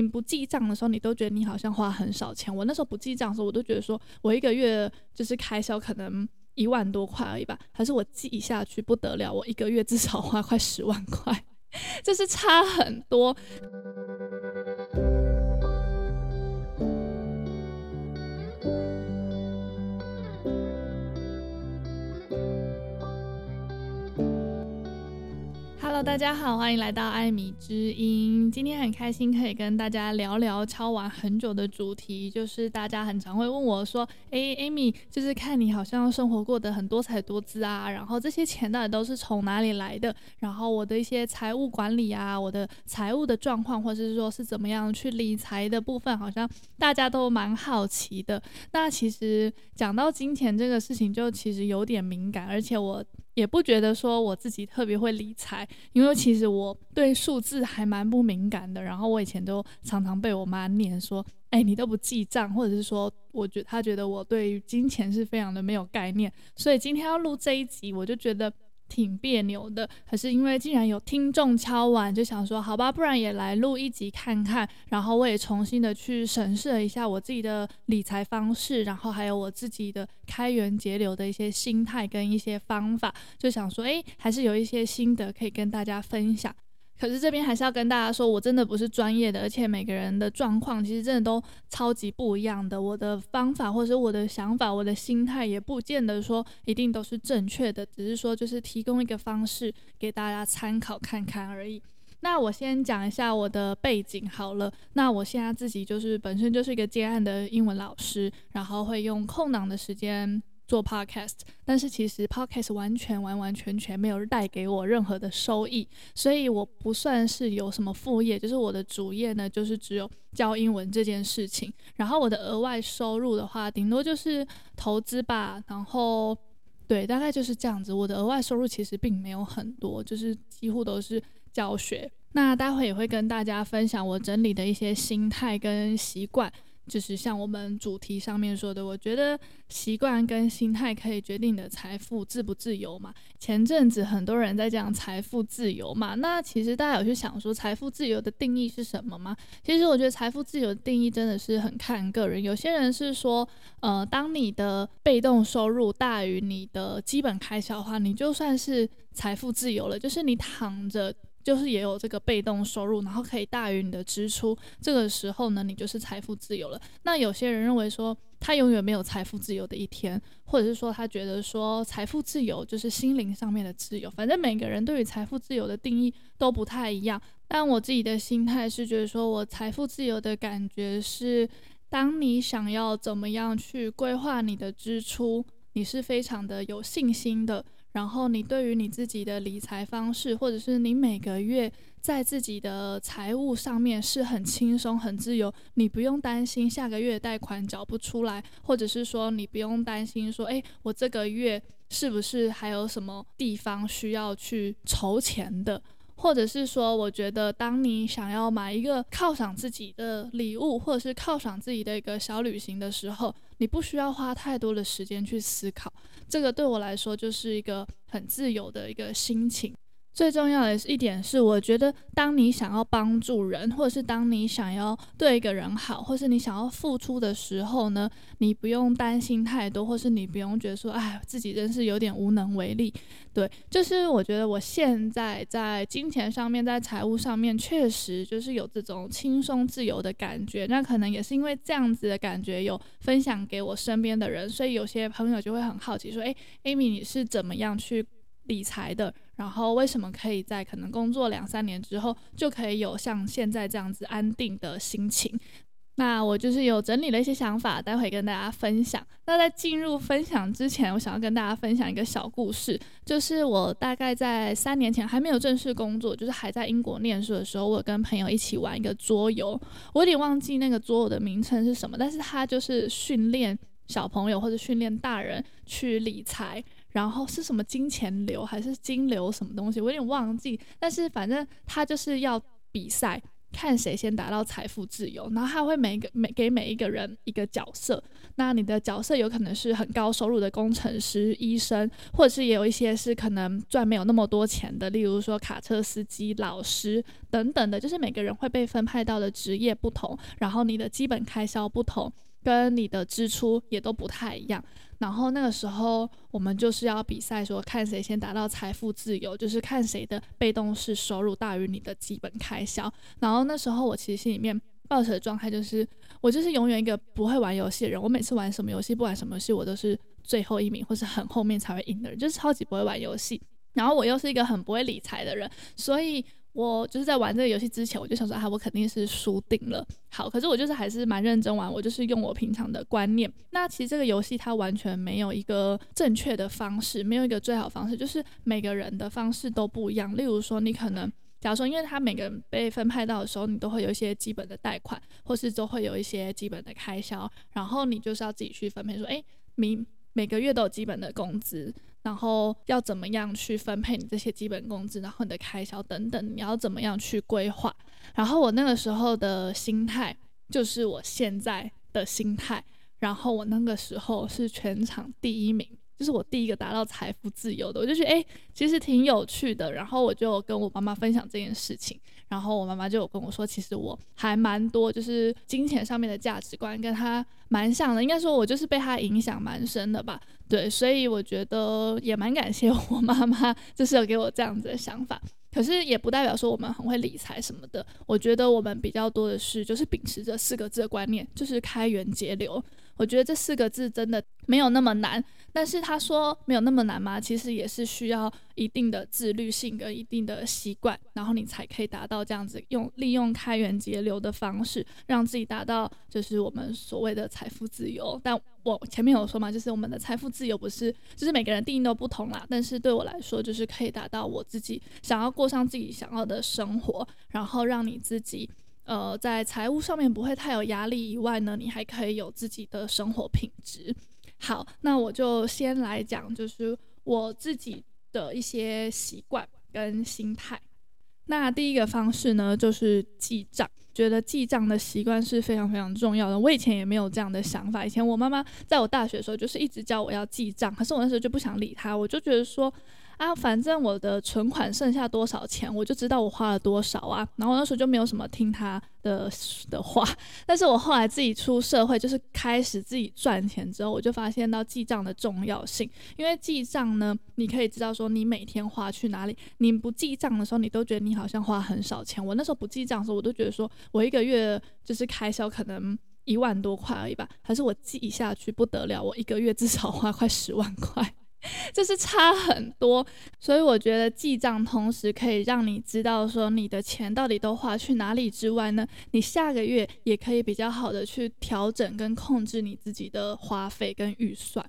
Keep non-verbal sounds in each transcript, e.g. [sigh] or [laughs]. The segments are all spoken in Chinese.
你不记账的时候，你都觉得你好像花很少钱。我那时候不记账的时候，我都觉得说我一个月就是开销可能一万多块而已吧。还是我记下去不得了，我一个月至少花快十万块，就是差很多。大家好，欢迎来到艾米之音。今天很开心可以跟大家聊聊敲碗很久的主题，就是大家很常会问我说：“诶，艾米，就是看你好像生活过得很多彩多姿啊，然后这些钱到底都是从哪里来的？然后我的一些财务管理啊，我的财务的状况，或者是说是怎么样去理财的部分，好像大家都蛮好奇的。那其实讲到金钱这个事情，就其实有点敏感，而且我。也不觉得说我自己特别会理财，因为其实我对数字还蛮不敏感的。然后我以前都常常被我妈念说：“哎，你都不记账，或者是说，我觉她觉得我对金钱是非常的没有概念。”所以今天要录这一集，我就觉得。挺别扭的，可是因为既然有听众敲完，就想说好吧，不然也来录一集看看。然后我也重新的去审视了一下我自己的理财方式，然后还有我自己的开源节流的一些心态跟一些方法，就想说，诶，还是有一些心得可以跟大家分享。可是这边还是要跟大家说，我真的不是专业的，而且每个人的状况其实真的都超级不一样的。我的方法或者我的想法、我的心态也不见得说一定都是正确的，只是说就是提供一个方式给大家参考看看而已。那我先讲一下我的背景好了。那我现在自己就是本身就是一个接案的英文老师，然后会用空档的时间。做 podcast，但是其实 podcast 完全完完全全没有带给我任何的收益，所以我不算是有什么副业，就是我的主业呢，就是只有教英文这件事情。然后我的额外收入的话，顶多就是投资吧。然后对，大概就是这样子。我的额外收入其实并没有很多，就是几乎都是教学。那待会也会跟大家分享我整理的一些心态跟习惯。就是像我们主题上面说的，我觉得习惯跟心态可以决定你的财富自不自由嘛。前阵子很多人在讲财富自由嘛，那其实大家有去想说财富自由的定义是什么吗？其实我觉得财富自由的定义真的是很看个人。有些人是说，呃，当你的被动收入大于你的基本开销的话，你就算是财富自由了，就是你躺着。就是也有这个被动收入，然后可以大于你的支出，这个时候呢，你就是财富自由了。那有些人认为说，他永远没有财富自由的一天，或者是说他觉得说，财富自由就是心灵上面的自由。反正每个人对于财富自由的定义都不太一样。但我自己的心态是觉得说，我财富自由的感觉是，当你想要怎么样去规划你的支出，你是非常的有信心的。然后你对于你自己的理财方式，或者是你每个月在自己的财务上面是很轻松、很自由，你不用担心下个月贷款缴不出来，或者是说你不用担心说，诶，我这个月是不是还有什么地方需要去筹钱的？或者是说，我觉得当你想要买一个犒赏自己的礼物，或者是犒赏自己的一个小旅行的时候，你不需要花太多的时间去思考。这个对我来说就是一个很自由的一个心情。最重要的一点是，我觉得当你想要帮助人，或者是当你想要对一个人好，或是你想要付出的时候呢，你不用担心太多，或是你不用觉得说，哎，自己真是有点无能为力。对，就是我觉得我现在在金钱上面，在财务上面，确实就是有这种轻松自由的感觉。那可能也是因为这样子的感觉有分享给我身边的人，所以有些朋友就会很好奇说，哎，Amy，你是怎么样去理财的？然后为什么可以在可能工作两三年之后就可以有像现在这样子安定的心情？那我就是有整理了一些想法，待会跟大家分享。那在进入分享之前，我想要跟大家分享一个小故事，就是我大概在三年前还没有正式工作，就是还在英国念书的时候，我跟朋友一起玩一个桌游，我有点忘记那个桌游的名称是什么，但是它就是训练小朋友或者训练大人去理财。然后是什么金钱流还是金流什么东西，我有点忘记。但是反正他就是要比赛，看谁先达到财富自由，然后他会每个每给每一个人一个角色。那你的角色有可能是很高收入的工程师、医生，或者是也有一些是可能赚没有那么多钱的，例如说卡车司机、老师等等的。就是每个人会被分派到的职业不同，然后你的基本开销不同，跟你的支出也都不太一样。然后那个时候我们就是要比赛，说看谁先达到财富自由，就是看谁的被动式收入大于你的基本开销。然后那时候我其实心里面抱持的状态就是，我就是永远一个不会玩游戏的人。我每次玩什么游戏，不管什么游戏，我都是最后一名，或是很后面才会赢的人，就是超级不会玩游戏。然后我又是一个很不会理财的人，所以。我就是在玩这个游戏之前，我就想说啊，我肯定是输定了。好，可是我就是还是蛮认真玩，我就是用我平常的观念。那其实这个游戏它完全没有一个正确的方式，没有一个最好方式，就是每个人的方式都不一样。例如说，你可能假如说，因为他每个人被分派到的时候，你都会有一些基本的贷款，或是都会有一些基本的开销，然后你就是要自己去分配，说，诶，你每个月都有基本的工资。然后要怎么样去分配你这些基本工资，然后你的开销等等，你要怎么样去规划？然后我那个时候的心态就是我现在的心态，然后我那个时候是全场第一名，就是我第一个达到财富自由的，我就觉得诶，其实挺有趣的。然后我就跟我妈妈分享这件事情，然后我妈妈就有跟我说，其实我还蛮多，就是金钱上面的价值观跟她蛮像的，应该说我就是被她影响蛮深的吧。对，所以我觉得也蛮感谢我妈妈，就是有给我这样子的想法。可是也不代表说我们很会理财什么的。我觉得我们比较多的是，就是秉持着四个字的观念，就是开源节流。我觉得这四个字真的没有那么难。但是他说没有那么难吗？其实也是需要一定的自律性跟一定的习惯，然后你才可以达到这样子用利用开源节流的方式，让自己达到就是我们所谓的财富自由。但我前面有说嘛，就是我们的财富自由不是，就是每个人定义都不同啦。但是对我来说，就是可以达到我自己想要过上自己想要的生活，然后让你自己呃在财务上面不会太有压力以外呢，你还可以有自己的生活品质。好，那我就先来讲，就是我自己的一些习惯跟心态。那第一个方式呢，就是记账。觉得记账的习惯是非常非常重要的。我以前也没有这样的想法。以前我妈妈在我大学的时候，就是一直教我要记账，可是我那时候就不想理她，我就觉得说。啊，反正我的存款剩下多少钱，我就知道我花了多少啊。然后那时候就没有什么听他的 [laughs] 的话。但是我后来自己出社会，就是开始自己赚钱之后，我就发现到记账的重要性。因为记账呢，你可以知道说你每天花去哪里。你不记账的时候，你都觉得你好像花很少钱。我那时候不记账的时候，我都觉得说我一个月就是开销可能一万多块而已吧。还是我记下去不得了，我一个月至少花快十万块。[laughs] 就是差很多，所以我觉得记账同时可以让你知道说你的钱到底都花去哪里之外呢，你下个月也可以比较好的去调整跟控制你自己的花费跟预算，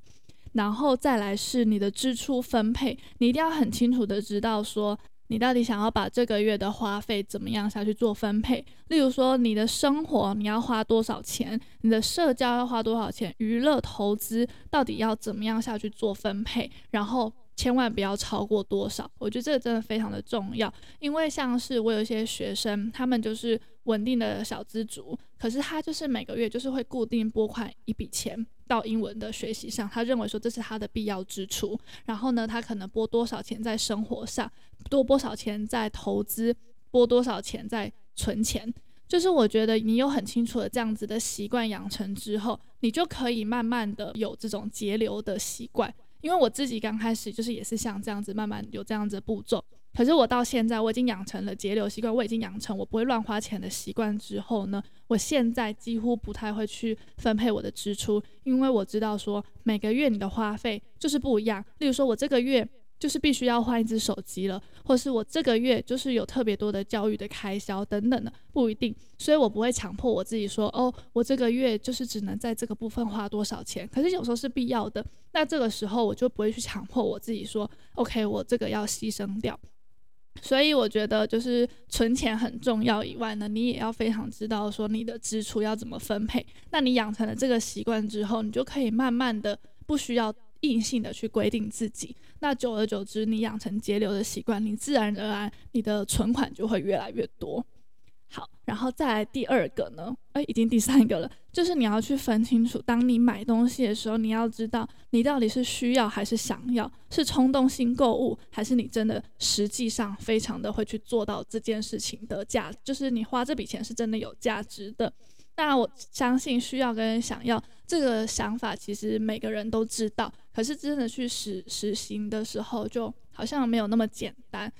然后再来是你的支出分配，你一定要很清楚的知道说。你到底想要把这个月的花费怎么样下去做分配？例如说，你的生活你要花多少钱？你的社交要花多少钱？娱乐投资到底要怎么样下去做分配？然后千万不要超过多少？我觉得这个真的非常的重要，因为像是我有一些学生，他们就是稳定的小资族，可是他就是每个月就是会固定拨款一笔钱。到英文的学习上，他认为说这是他的必要支出。然后呢，他可能拨多少钱在生活上，多多少钱在投资，拨多少钱在存钱。就是我觉得你有很清楚的这样子的习惯养成之后，你就可以慢慢的有这种节流的习惯。因为我自己刚开始就是也是像这样子慢慢有这样子步骤。可是我到现在，我已经养成了节流习惯，我已经养成我不会乱花钱的习惯之后呢，我现在几乎不太会去分配我的支出，因为我知道说每个月你的花费就是不一样。例如说，我这个月就是必须要换一只手机了，或是我这个月就是有特别多的教育的开销等等的，不一定。所以我不会强迫我自己说，哦，我这个月就是只能在这个部分花多少钱。可是有时候是必要的，那这个时候我就不会去强迫我自己说，OK，我这个要牺牲掉。所以我觉得，就是存钱很重要以外呢，你也要非常知道说你的支出要怎么分配。那你养成了这个习惯之后，你就可以慢慢的不需要硬性的去规定自己。那久而久之，你养成节流的习惯，你自然而然你的存款就会越来越多。好，然后再来第二个呢？哎，已经第三个了，就是你要去分清楚，当你买东西的时候，你要知道你到底是需要还是想要，是冲动性购物，还是你真的实际上非常的会去做到这件事情的价，就是你花这笔钱是真的有价值的。当然，我相信需要跟想要这个想法，其实每个人都知道，可是真的去实实行的时候，就好像没有那么简单。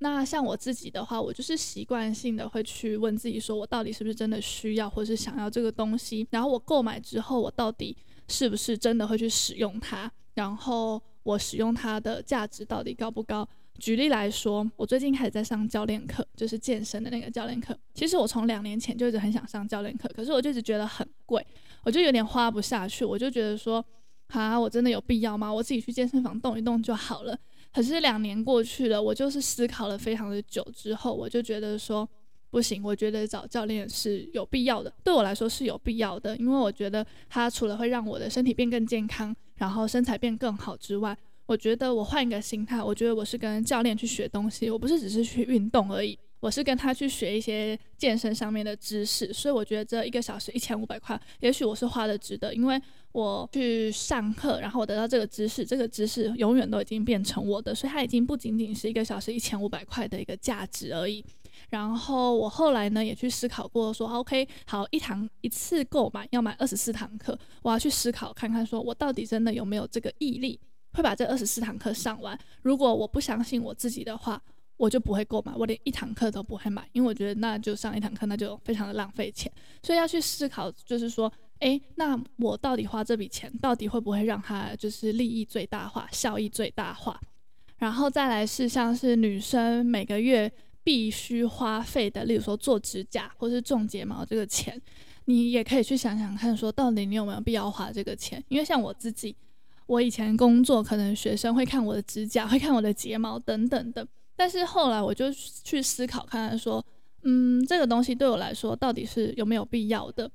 那像我自己的话，我就是习惯性的会去问自己，说我到底是不是真的需要或是想要这个东西？然后我购买之后，我到底是不是真的会去使用它？然后我使用它的价值到底高不高？举例来说，我最近开始在上教练课，就是健身的那个教练课。其实我从两年前就一直很想上教练课，可是我就一直觉得很贵，我就有点花不下去。我就觉得说，啊，我真的有必要吗？我自己去健身房动一动就好了。可是两年过去了，我就是思考了非常的久之后，我就觉得说不行，我觉得找教练是有必要的，对我来说是有必要的，因为我觉得他除了会让我的身体变更健康，然后身材变更好之外，我觉得我换一个心态，我觉得我是跟教练去学东西，我不是只是去运动而已，我是跟他去学一些健身上面的知识，所以我觉得这一个小时一千五百块，也许我是花的值得，因为。我去上课，然后我得到这个知识，这个知识永远都已经变成我的，所以它已经不仅仅是一个小时一千五百块的一个价值而已。然后我后来呢也去思考过说，说 OK，好，一堂一次购买要买二十四堂课，我要去思考看看，说我到底真的有没有这个毅力，会把这二十四堂课上完。如果我不相信我自己的话，我就不会购买，我连一堂课都不会买，因为我觉得那就上一堂课那就非常的浪费钱。所以要去思考，就是说。诶，那我到底花这笔钱，到底会不会让它就是利益最大化、效益最大化？然后再来是像是女生每个月必须花费的，例如说做指甲或是种睫毛这个钱，你也可以去想想看，说到底你有没有必要花这个钱？因为像我自己，我以前工作可能学生会看我的指甲，会看我的睫毛等等的，但是后来我就去思考看看，说，嗯，这个东西对我来说到底是有没有必要的？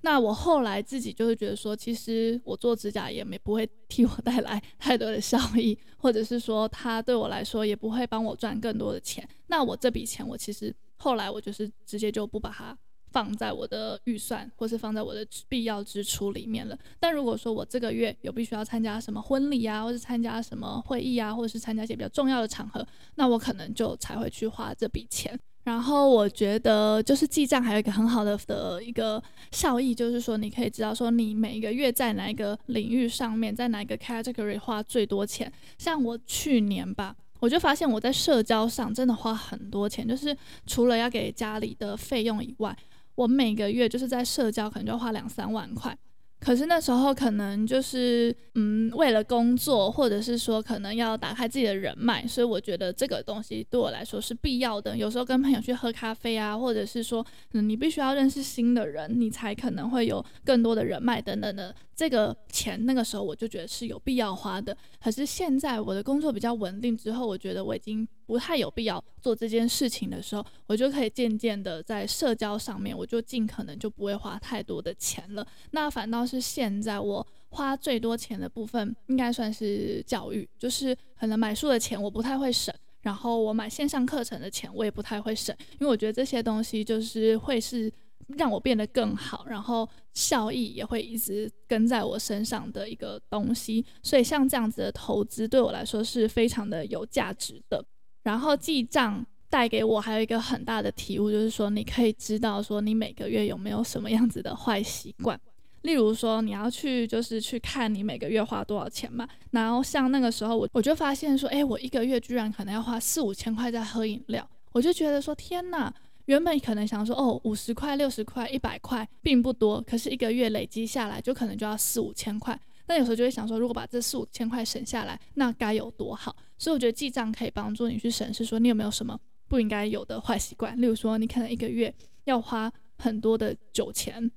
那我后来自己就会觉得说，其实我做指甲也没不会替我带来太多的效益，或者是说它对我来说也不会帮我赚更多的钱。那我这笔钱，我其实后来我就是直接就不把它放在我的预算，或是放在我的必要支出里面了。但如果说我这个月有必须要参加什么婚礼啊，或是参加什么会议啊，或者是参加一些比较重要的场合，那我可能就才会去花这笔钱。然后我觉得，就是记账还有一个很好的的一个效益，就是说你可以知道说你每一个月在哪一个领域上面，在哪一个 category 花最多钱。像我去年吧，我就发现我在社交上真的花很多钱，就是除了要给家里的费用以外，我每个月就是在社交可能就花两三万块。可是那时候可能就是，嗯，为了工作，或者是说可能要打开自己的人脉，所以我觉得这个东西对我来说是必要的。有时候跟朋友去喝咖啡啊，或者是说，嗯，你必须要认识新的人，你才可能会有更多的人脉等等的。这个钱那个时候我就觉得是有必要花的。可是现在我的工作比较稳定之后，我觉得我已经不太有必要做这件事情的时候，我就可以渐渐的在社交上面，我就尽可能就不会花太多的钱了。那反倒是现在我花最多钱的部分，应该算是教育，就是可能买书的钱我不太会省，然后我买线上课程的钱我也不太会省，因为我觉得这些东西就是会是。让我变得更好，然后效益也会一直跟在我身上的一个东西，所以像这样子的投资对我来说是非常的有价值的。然后记账带给我还有一个很大的体悟，就是说你可以知道说你每个月有没有什么样子的坏习惯，例如说你要去就是去看你每个月花多少钱嘛。然后像那个时候我我就发现说，哎，我一个月居然可能要花四五千块在喝饮料，我就觉得说天哪。原本可能想说哦，五十块、六十块、一百块并不多，可是一个月累积下来就可能就要四五千块。但有时候就会想说，如果把这四五千块省下来，那该有多好？所以我觉得记账可以帮助你去审视，说你有没有什么不应该有的坏习惯。例如说，你可能一个月要花很多的酒钱，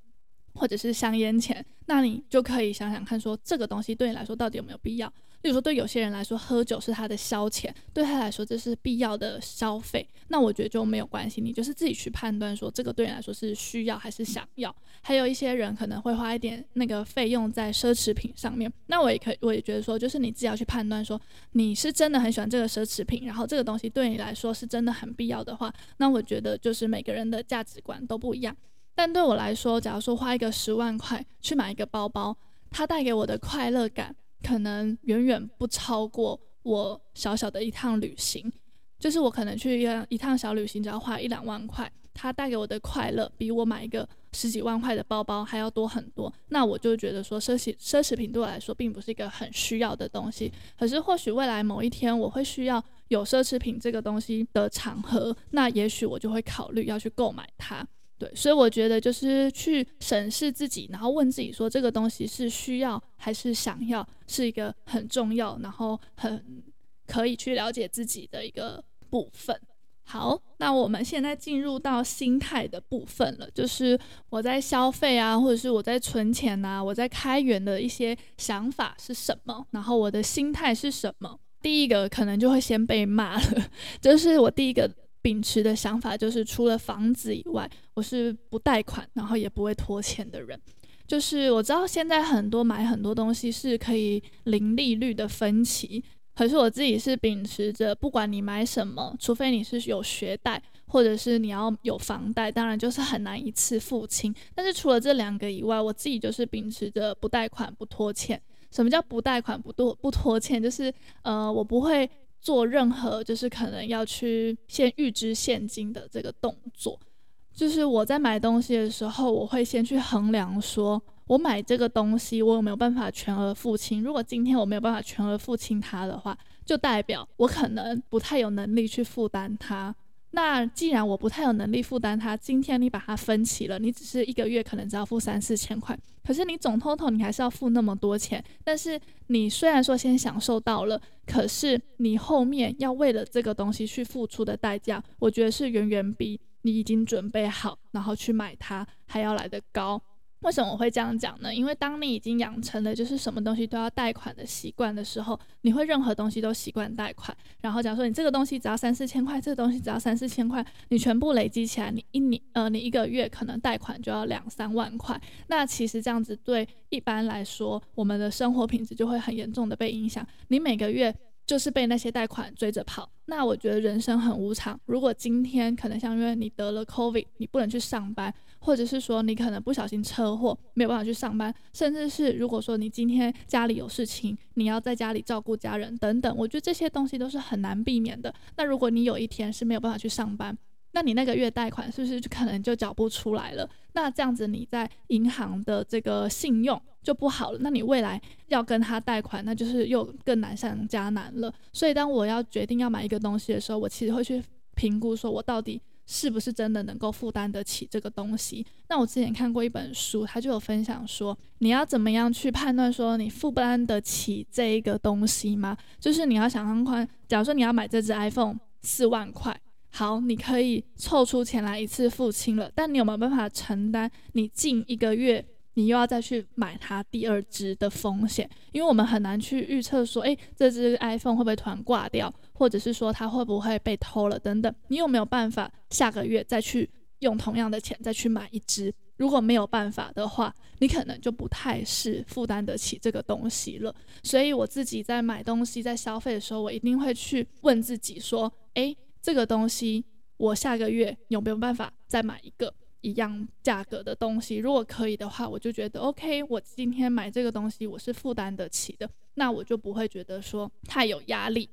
或者是香烟钱，那你就可以想想看，说这个东西对你来说到底有没有必要？例如说，对有些人来说，喝酒是他的消遣，对他来说这是必要的消费。那我觉得就没有关系，你就是自己去判断说这个对你来说是需要还是想要。还有一些人可能会花一点那个费用在奢侈品上面，那我也可以，我也觉得说，就是你自己要去判断说你是真的很喜欢这个奢侈品，然后这个东西对你来说是真的很必要的话，那我觉得就是每个人的价值观都不一样。但对我来说，假如说花一个十万块去买一个包包，它带给我的快乐感可能远远不超过我小小的一趟旅行。就是我可能去一一趟小旅行，只要花一两万块，它带给我的快乐比我买一个十几万块的包包还要多很多。那我就觉得说，奢侈奢侈品对我来说并不是一个很需要的东西。可是或许未来某一天我会需要有奢侈品这个东西的场合，那也许我就会考虑要去购买它。对，所以我觉得就是去审视自己，然后问自己说这个东西是需要还是想要，是一个很重要，然后很可以去了解自己的一个部分。好，那我们现在进入到心态的部分了，就是我在消费啊，或者是我在存钱啊，我在开源的一些想法是什么，然后我的心态是什么。第一个可能就会先被骂了，[laughs] 就是我第一个。秉持的想法就是，除了房子以外，我是不贷款，然后也不会拖欠的人。就是我知道现在很多买很多东西是可以零利率的分期，可是我自己是秉持着，不管你买什么，除非你是有学贷，或者是你要有房贷，当然就是很难一次付清。但是除了这两个以外，我自己就是秉持着不贷款不拖欠。什么叫不贷款不拖不拖欠？就是呃，我不会。做任何就是可能要去先预支现金的这个动作，就是我在买东西的时候，我会先去衡量说，我买这个东西我有没有办法全额付清。如果今天我没有办法全额付清它的话，就代表我可能不太有能力去负担它。那既然我不太有能力负担它，今天你把它分期了，你只是一个月可能只要付三四千块，可是你总通通你还是要付那么多钱。但是你虽然说先享受到了，可是你后面要为了这个东西去付出的代价，我觉得是远远比你已经准备好然后去买它还要来得高。为什么我会这样讲呢？因为当你已经养成了就是什么东西都要贷款的习惯的时候，你会任何东西都习惯贷款。然后假如说你这个东西只要三四千块，这个东西只要三四千块，你全部累积起来，你一年呃，你一个月可能贷款就要两三万块。那其实这样子对一般来说，我们的生活品质就会很严重的被影响。你每个月。就是被那些贷款追着跑，那我觉得人生很无常。如果今天可能像因为你得了 COVID，你不能去上班，或者是说你可能不小心车祸没有办法去上班，甚至是如果说你今天家里有事情，你要在家里照顾家人等等，我觉得这些东西都是很难避免的。那如果你有一天是没有办法去上班，那你那个月贷款是不是就可能就缴不出来了？那这样子你在银行的这个信用就不好了。那你未来要跟他贷款，那就是又更难上加难了。所以当我要决定要买一个东西的时候，我其实会去评估，说我到底是不是真的能够负担得起这个东西。那我之前看过一本书，他就有分享说，你要怎么样去判断说你负担得起这一个东西吗？就是你要想想看，假如说你要买这支 iPhone 四万块。好，你可以凑出钱来一次付清了，但你有没有办法承担你近一个月你又要再去买它第二支的风险？因为我们很难去预测说，诶，这支 iPhone 会不会突然挂掉，或者是说它会不会被偷了等等。你有没有办法下个月再去用同样的钱再去买一支？如果没有办法的话，你可能就不太是负担得起这个东西了。所以我自己在买东西在消费的时候，我一定会去问自己说，诶。这个东西，我下个月有没有办法再买一个一样价格的东西？如果可以的话，我就觉得 OK。我今天买这个东西，我是负担得起的，那我就不会觉得说太有压力。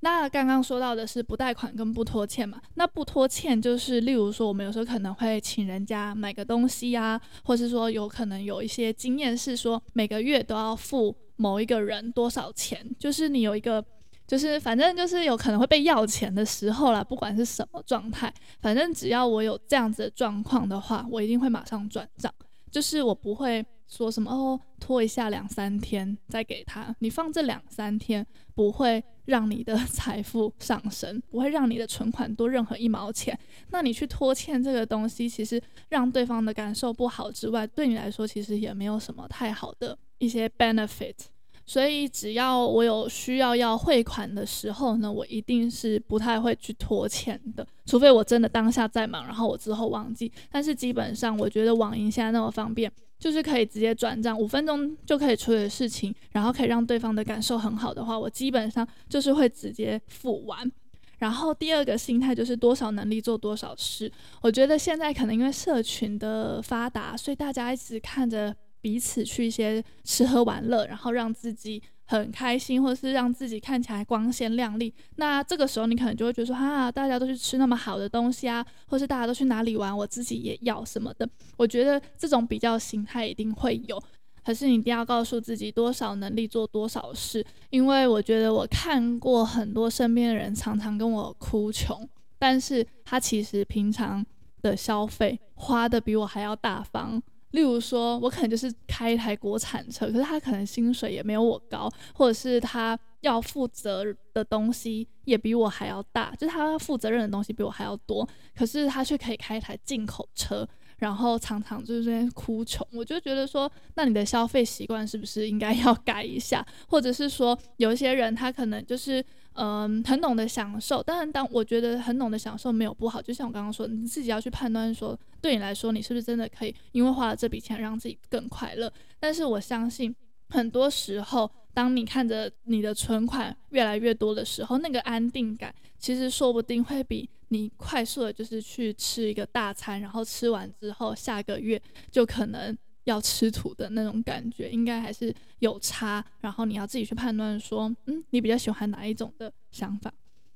那刚刚说到的是不贷款跟不拖欠嘛？那不拖欠就是，例如说我们有时候可能会请人家买个东西呀、啊，或是说有可能有一些经验是说每个月都要付某一个人多少钱，就是你有一个。就是反正就是有可能会被要钱的时候啦，不管是什么状态，反正只要我有这样子的状况的话，我一定会马上转账。就是我不会说什么哦，拖一下两三天再给他。你放这两三天不会让你的 [laughs] 财富上升，不会让你的存款多任何一毛钱。那你去拖欠这个东西，其实让对方的感受不好之外，对你来说其实也没有什么太好的一些 benefit。所以只要我有需要要汇款的时候呢，我一定是不太会去拖欠的，除非我真的当下在忙，然后我之后忘记。但是基本上，我觉得网银现在那么方便，就是可以直接转账，五分钟就可以处理的事情，然后可以让对方的感受很好的话，我基本上就是会直接付完。然后第二个心态就是多少能力做多少事。我觉得现在可能因为社群的发达，所以大家一直看着彼此去一些吃喝玩乐，然后让自己很开心，或者是让自己看起来光鲜亮丽。那这个时候你可能就会觉得说，哈、啊，大家都去吃那么好的东西啊，或是大家都去哪里玩，我自己也要什么的。我觉得这种比较心态一定会有。可是你一定要告诉自己多少能力做多少事，因为我觉得我看过很多身边的人常常跟我哭穷，但是他其实平常的消费花的比我还要大方。例如说，我可能就是开一台国产车，可是他可能薪水也没有我高，或者是他要负责的东西也比我还要大，就是他要负责任的东西比我还要多，可是他却可以开一台进口车。然后常常就是在哭穷，我就觉得说，那你的消费习惯是不是应该要改一下？或者是说，有一些人他可能就是嗯、很懂得享受，但是当我觉得很懂得享受没有不好，就像我刚刚说，你自己要去判断说，对你来说你是不是真的可以因为花了这笔钱让自己更快乐？但是我相信很多时候，当你看着你的存款越来越多的时候，那个安定感其实说不定会比。你快速的就是去吃一个大餐，然后吃完之后下个月就可能要吃土的那种感觉，应该还是有差。然后你要自己去判断说，嗯，你比较喜欢哪一种的想法。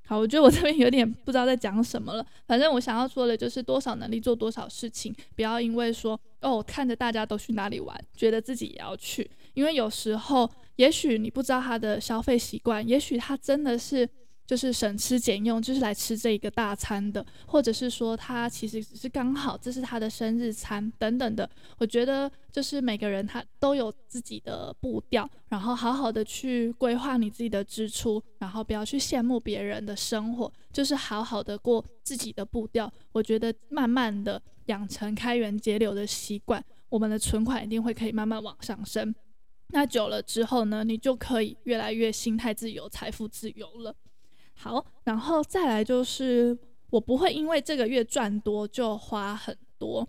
好，我觉得我这边有点不知道在讲什么了。反正我想要说的就是多少能力做多少事情，不要因为说哦，看着大家都去哪里玩，觉得自己也要去。因为有时候，也许你不知道他的消费习惯，也许他真的是。就是省吃俭用，就是来吃这一个大餐的，或者是说他其实只是刚好这是他的生日餐等等的。我觉得就是每个人他都有自己的步调，然后好好的去规划你自己的支出，然后不要去羡慕别人的生活，就是好好的过自己的步调。我觉得慢慢的养成开源节流的习惯，我们的存款一定会可以慢慢往上升。那久了之后呢，你就可以越来越心态自由、财富自由了。好，然后再来就是，我不会因为这个月赚多就花很多，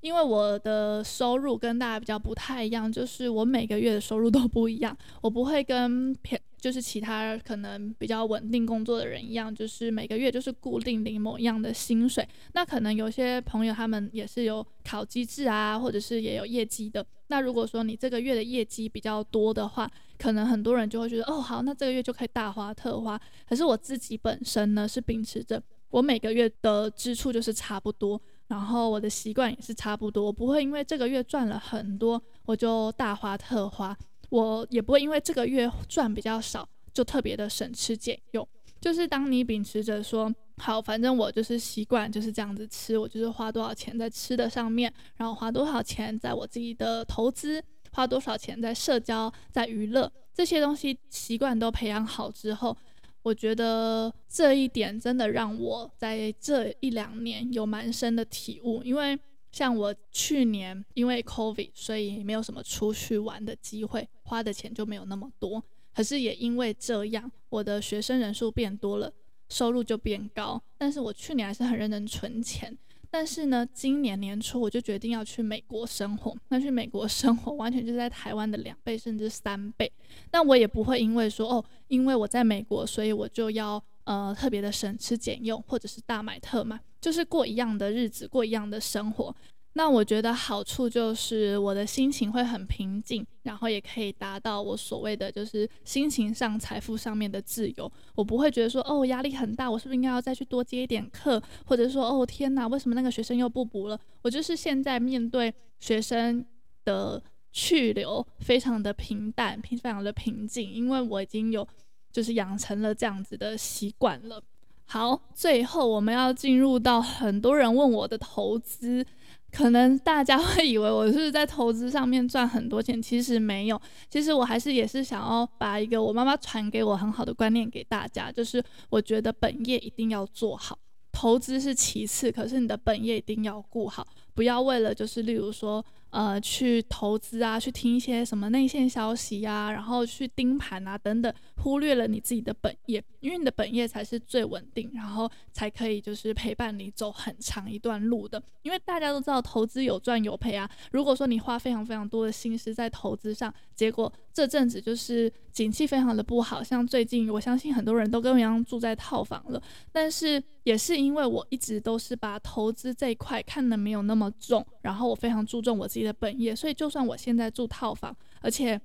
因为我的收入跟大家比较不太一样，就是我每个月的收入都不一样，我不会跟偏就是其他可能比较稳定工作的人一样，就是每个月就是固定领某样的薪水。那可能有些朋友他们也是有考机制啊，或者是也有业绩的。那如果说你这个月的业绩比较多的话，可能很多人就会觉得，哦，好，那这个月就可以大花特花。可是我自己本身呢，是秉持着我每个月的支出就是差不多，然后我的习惯也是差不多，我不会因为这个月赚了很多，我就大花特花，我也不会因为这个月赚比较少，就特别的省吃俭用。就是当你秉持着说，好，反正我就是习惯就是这样子吃，我就是花多少钱在吃的上面，然后花多少钱在我自己的投资，花多少钱在社交、在娱乐这些东西习惯都培养好之后，我觉得这一点真的让我在这一两年有蛮深的体悟。因为像我去年因为 COVID，所以没有什么出去玩的机会，花的钱就没有那么多。可是也因为这样，我的学生人数变多了。收入就变高，但是我去年还是很认真存钱。但是呢，今年年初我就决定要去美国生活。那去美国生活，完全就是在台湾的两倍甚至三倍。那我也不会因为说哦，因为我在美国，所以我就要呃特别的省吃俭用，或者是大买特买，就是过一样的日子，过一样的生活。那我觉得好处就是我的心情会很平静，然后也可以达到我所谓的就是心情上、财富上面的自由。我不会觉得说哦，压力很大，我是不是应该要再去多接一点课，或者说哦天哪，为什么那个学生又不补了？我就是现在面对学生的去留，非常的平淡，平非常的平静，因为我已经有就是养成了这样子的习惯了。好，最后我们要进入到很多人问我的投资。可能大家会以为我是在投资上面赚很多钱，其实没有。其实我还是也是想要把一个我妈妈传给我很好的观念给大家，就是我觉得本业一定要做好，投资是其次，可是你的本业一定要顾好，不要为了就是例如说，呃，去投资啊，去听一些什么内线消息呀，然后去盯盘啊等等，忽略了你自己的本业，因为你的本业才是最稳定，然后才可以就是陪伴你走很长一段路的。因为大家都知道投资有赚有赔啊。如果说你花非常非常多的心思在投资上，结果这阵子就是景气非常的不好，像最近我相信很多人都跟我一样住在套房了，但是也是因为我一直都是把投资这一块看得没有那么重，然后我非常注重我自己。自己的本业，所以就算我现在住套房，而且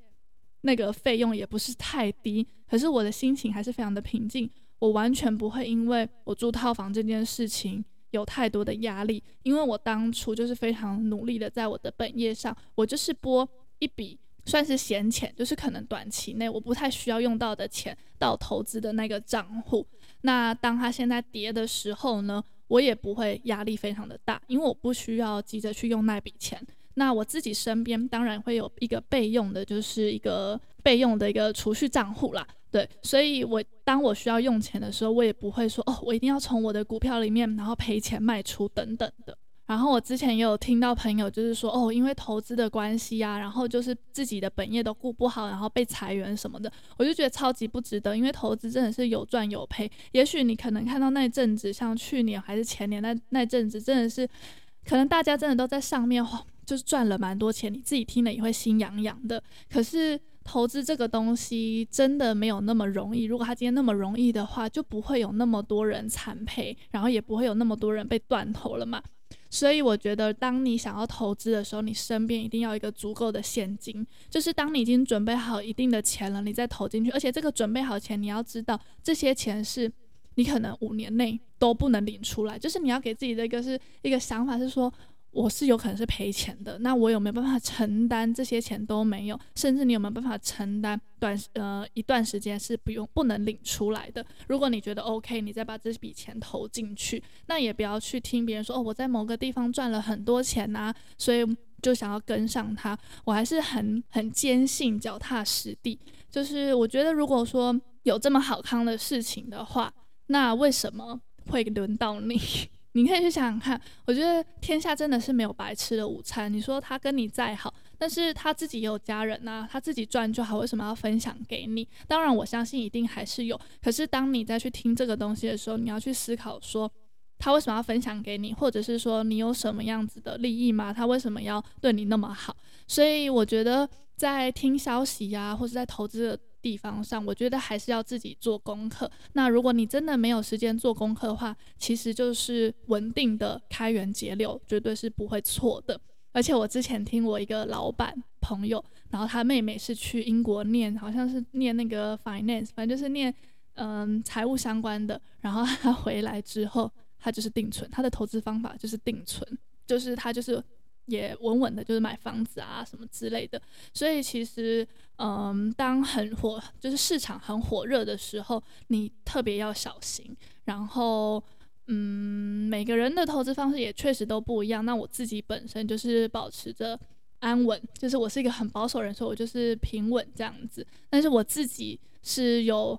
那个费用也不是太低，可是我的心情还是非常的平静。我完全不会因为我住套房这件事情有太多的压力，因为我当初就是非常努力的在我的本业上，我就是拨一笔算是闲钱，就是可能短期内我不太需要用到的钱到投资的那个账户。那当它现在跌的时候呢，我也不会压力非常的大，因为我不需要急着去用那笔钱。那我自己身边当然会有一个备用的，就是一个备用的一个储蓄账户啦，对，所以我当我需要用钱的时候，我也不会说哦，我一定要从我的股票里面然后赔钱卖出等等的。然后我之前也有听到朋友就是说哦，因为投资的关系啊，然后就是自己的本业都顾不好，然后被裁员什么的，我就觉得超级不值得，因为投资真的是有赚有赔。也许你可能看到那阵子，像去年还是前年那那阵子，真的是可能大家真的都在上面就是赚了蛮多钱，你自己听了也会心痒痒的。可是投资这个东西真的没有那么容易。如果他今天那么容易的话，就不会有那么多人惨赔，然后也不会有那么多人被断头了嘛。所以我觉得，当你想要投资的时候，你身边一定要一个足够的现金。就是当你已经准备好一定的钱了，你再投进去。而且这个准备好钱，你要知道这些钱是你可能五年内都不能领出来。就是你要给自己的一个是一个想法，是说。我是有可能是赔钱的，那我有没有办法承担这些钱都没有？甚至你有没有办法承担短呃一段时间是不用不能领出来的？如果你觉得 OK，你再把这笔钱投进去，那也不要去听别人说哦，我在某个地方赚了很多钱呐、啊，所以就想要跟上他。我还是很很坚信脚踏实地，就是我觉得如果说有这么好康的事情的话，那为什么会轮到你？你可以去想想看，我觉得天下真的是没有白吃的午餐。你说他跟你再好，但是他自己也有家人呐、他自己赚就好，为什么要分享给你？当然，我相信一定还是有。可是当你再去听这个东西的时候，你要去思考说，他为什么要分享给你，或者是说你有什么样子的利益吗？他为什么要对你那么好？所以我觉得在听消息呀、或者在投资的。地方上，我觉得还是要自己做功课。那如果你真的没有时间做功课的话，其实就是稳定的开源节流，绝对是不会错的。而且我之前听我一个老板朋友，然后他妹妹是去英国念，好像是念那个 finance，反正就是念嗯财务相关的。然后他回来之后，他就是定存，他的投资方法就是定存，就是他就是。也稳稳的，就是买房子啊什么之类的。所以其实，嗯，当很火，就是市场很火热的时候，你特别要小心。然后，嗯，每个人的投资方式也确实都不一样。那我自己本身就是保持着安稳，就是我是一个很保守人，所以我就是平稳这样子。但是我自己是有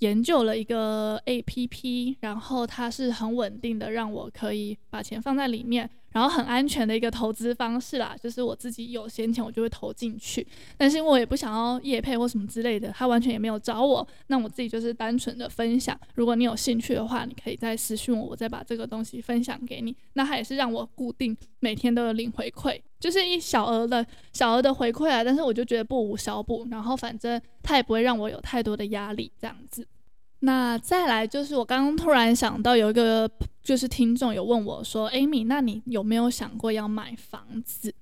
研究了一个 APP，然后它是很稳定的，让我可以把钱放在里面。然后很安全的一个投资方式啦，就是我自己有闲钱我就会投进去，但是因为我也不想要业配或什么之类的，他完全也没有找我，那我自己就是单纯的分享。如果你有兴趣的话，你可以再私讯我，我再把这个东西分享给你。那他也是让我固定每天都有领回馈，就是一小额的小额的回馈啊，但是我就觉得不无小补，然后反正他也不会让我有太多的压力这样子。那再来就是我刚刚突然想到有一个。就是听众有问我说：“Amy，那你有没有想过要买房子？”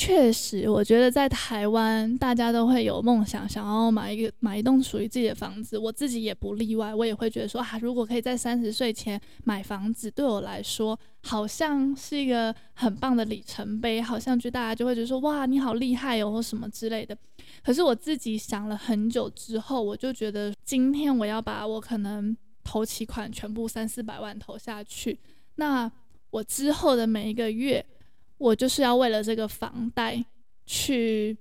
确实，我觉得在台湾大家都会有梦想，想要买一个买一栋属于自己的房子。我自己也不例外，我也会觉得说啊，如果可以在三十岁前买房子，对我来说好像是一个很棒的里程碑，好像就大家就会觉得说哇，你好厉害哦，或什么之类的。可是我自己想了很久之后，我就觉得今天我要把我可能。投期款全部三四百万投下去，那我之后的每一个月，我就是要为了这个房贷去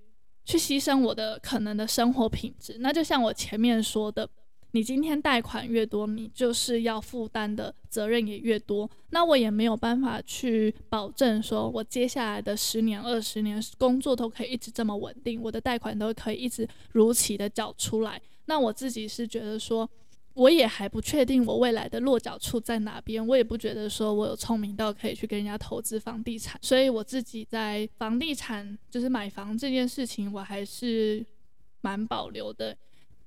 去牺牲我的可能的生活品质。那就像我前面说的，你今天贷款越多，你就是要负担的责任也越多。那我也没有办法去保证说，我接下来的十年、二十年工作都可以一直这么稳定，我的贷款都可以一直如期的缴出来。那我自己是觉得说，我也还不确定我未来的落脚处在哪边，我也不觉得说我有聪明到可以去跟人家投资房地产，所以我自己在房地产就是买房这件事情，我还是蛮保留的，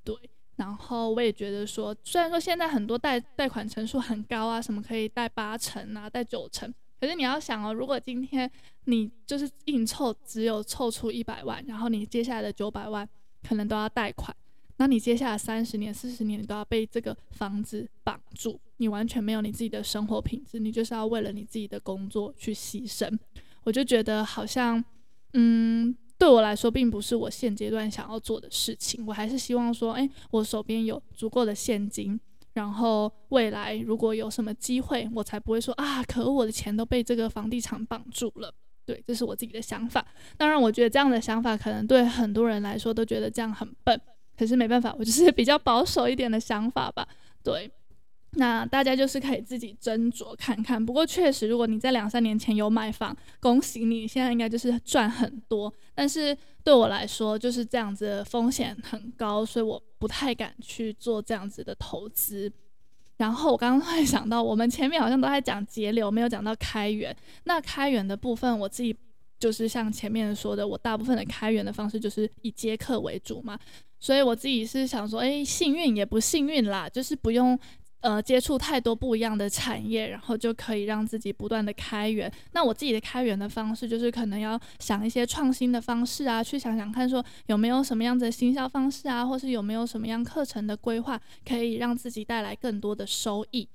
对。然后我也觉得说，虽然说现在很多贷贷款成数很高啊，什么可以贷八成啊，贷九成，可是你要想哦，如果今天你就是硬凑，只有凑出一百万，然后你接下来的九百万可能都要贷款。那你接下来三十年、四十年，你都要被这个房子绑住，你完全没有你自己的生活品质，你就是要为了你自己的工作去牺牲。我就觉得好像，嗯，对我来说，并不是我现阶段想要做的事情。我还是希望说，诶，我手边有足够的现金，然后未来如果有什么机会，我才不会说啊，可恶，我的钱都被这个房地产绑住了。对，这是我自己的想法。当然，我觉得这样的想法可能对很多人来说都觉得这样很笨。可是没办法，我就是比较保守一点的想法吧。对，那大家就是可以自己斟酌看看。不过确实，如果你在两三年前有买房，恭喜你，现在应该就是赚很多。但是对我来说，就是这样子风险很高，所以我不太敢去做这样子的投资。然后我刚刚会想到，我们前面好像都在讲节流，没有讲到开源。那开源的部分，我自己就是像前面说的，我大部分的开源的方式就是以接客为主嘛。所以我自己是想说，诶，幸运也不幸运啦，就是不用呃接触太多不一样的产业，然后就可以让自己不断的开源。那我自己的开源的方式，就是可能要想一些创新的方式啊，去想想看说有没有什么样子的行销方式啊，或是有没有什么样课程的规划，可以让自己带来更多的收益。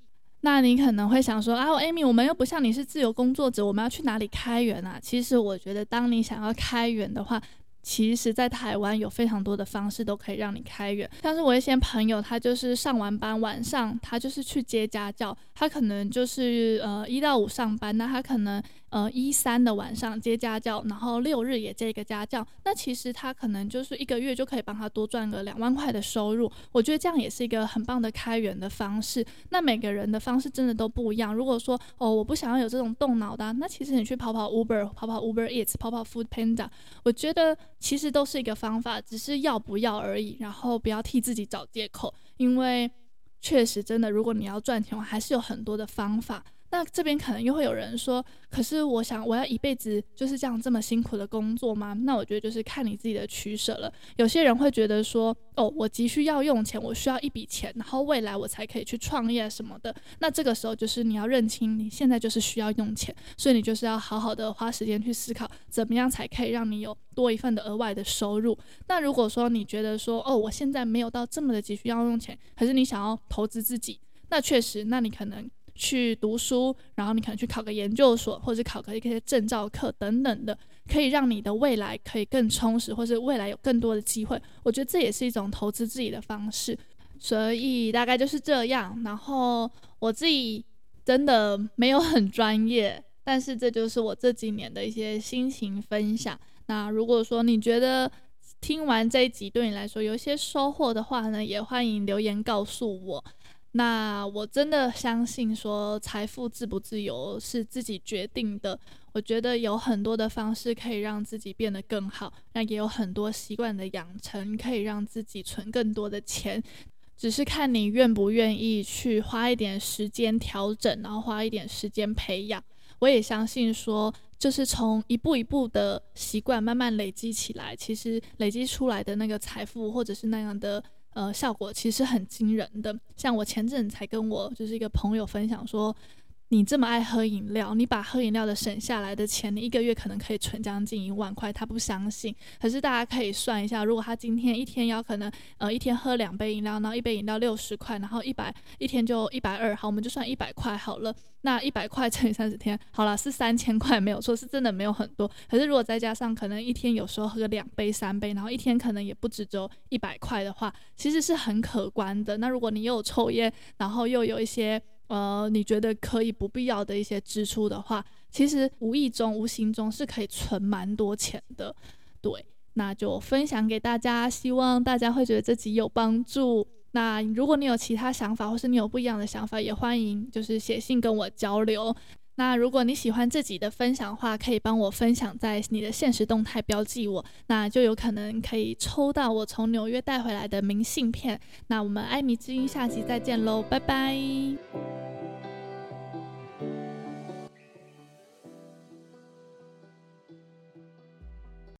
那你可能会想说，啊，Amy，我们又不像你是自由工作者，我们要去哪里开源啊？其实我觉得，当你想要开源的话，其实，在台湾有非常多的方式都可以让你开源。像是我一些朋友，他就是上完班晚上，他就是去接家教，他可能就是呃一到五上班，那他可能。呃，一三的晚上接家教，然后六日也接一个家教，那其实他可能就是一个月就可以帮他多赚个两万块的收入。我觉得这样也是一个很棒的开源的方式。那每个人的方式真的都不一样。如果说哦，我不想要有这种动脑的，那其实你去跑跑 Uber，跑跑 Uber Eats，跑跑 Food Panda，我觉得其实都是一个方法，只是要不要而已。然后不要替自己找借口，因为确实真的，如果你要赚钱，我还是有很多的方法。那这边可能又会有人说，可是我想我要一辈子就是这样这么辛苦的工作吗？那我觉得就是看你自己的取舍了。有些人会觉得说，哦，我急需要用钱，我需要一笔钱，然后未来我才可以去创业什么的。那这个时候就是你要认清你现在就是需要用钱，所以你就是要好好的花时间去思考，怎么样才可以让你有多一份的额外的收入。那如果说你觉得说，哦，我现在没有到这么的急需要用钱，可是你想要投资自己，那确实，那你可能。去读书，然后你可能去考个研究所，或者考个一些证照课等等的，可以让你的未来可以更充实，或是未来有更多的机会。我觉得这也是一种投资自己的方式。所以大概就是这样。然后我自己真的没有很专业，但是这就是我这几年的一些心情分享。那如果说你觉得听完这一集对你来说有一些收获的话呢，也欢迎留言告诉我。那我真的相信说，财富自不自由是自己决定的。我觉得有很多的方式可以让自己变得更好，那也有很多习惯的养成可以让自己存更多的钱，只是看你愿不愿意去花一点时间调整，然后花一点时间培养。我也相信说，就是从一步一步的习惯慢慢累积起来，其实累积出来的那个财富，或者是那样的。呃，效果其实很惊人的。像我前阵才跟我就是一个朋友分享说。你这么爱喝饮料，你把喝饮料的省下来的钱，你一个月可能可以存将近一万块。他不相信，可是大家可以算一下，如果他今天一天要可能呃一天喝两杯饮料，然后一杯饮料六十块，然后一百一天就一百二，好，我们就算一百块好了。那一百块乘以三十天，好了，是三千块，没有错，是真的没有很多。可是如果再加上可能一天有时候喝个两杯三杯，然后一天可能也不止只有一百块的话，其实是很可观的。那如果你又抽烟，然后又有一些。呃，你觉得可以不必要的一些支出的话，其实无意中、无形中是可以存蛮多钱的。对，那就分享给大家，希望大家会觉得自己有帮助。那如果你有其他想法，或是你有不一样的想法，也欢迎就是写信跟我交流。那如果你喜欢自己的分享的话，可以帮我分享在你的现实动态标记我，那就有可能可以抽到我从纽约带回来的明信片。那我们艾米之音下集再见喽，拜拜。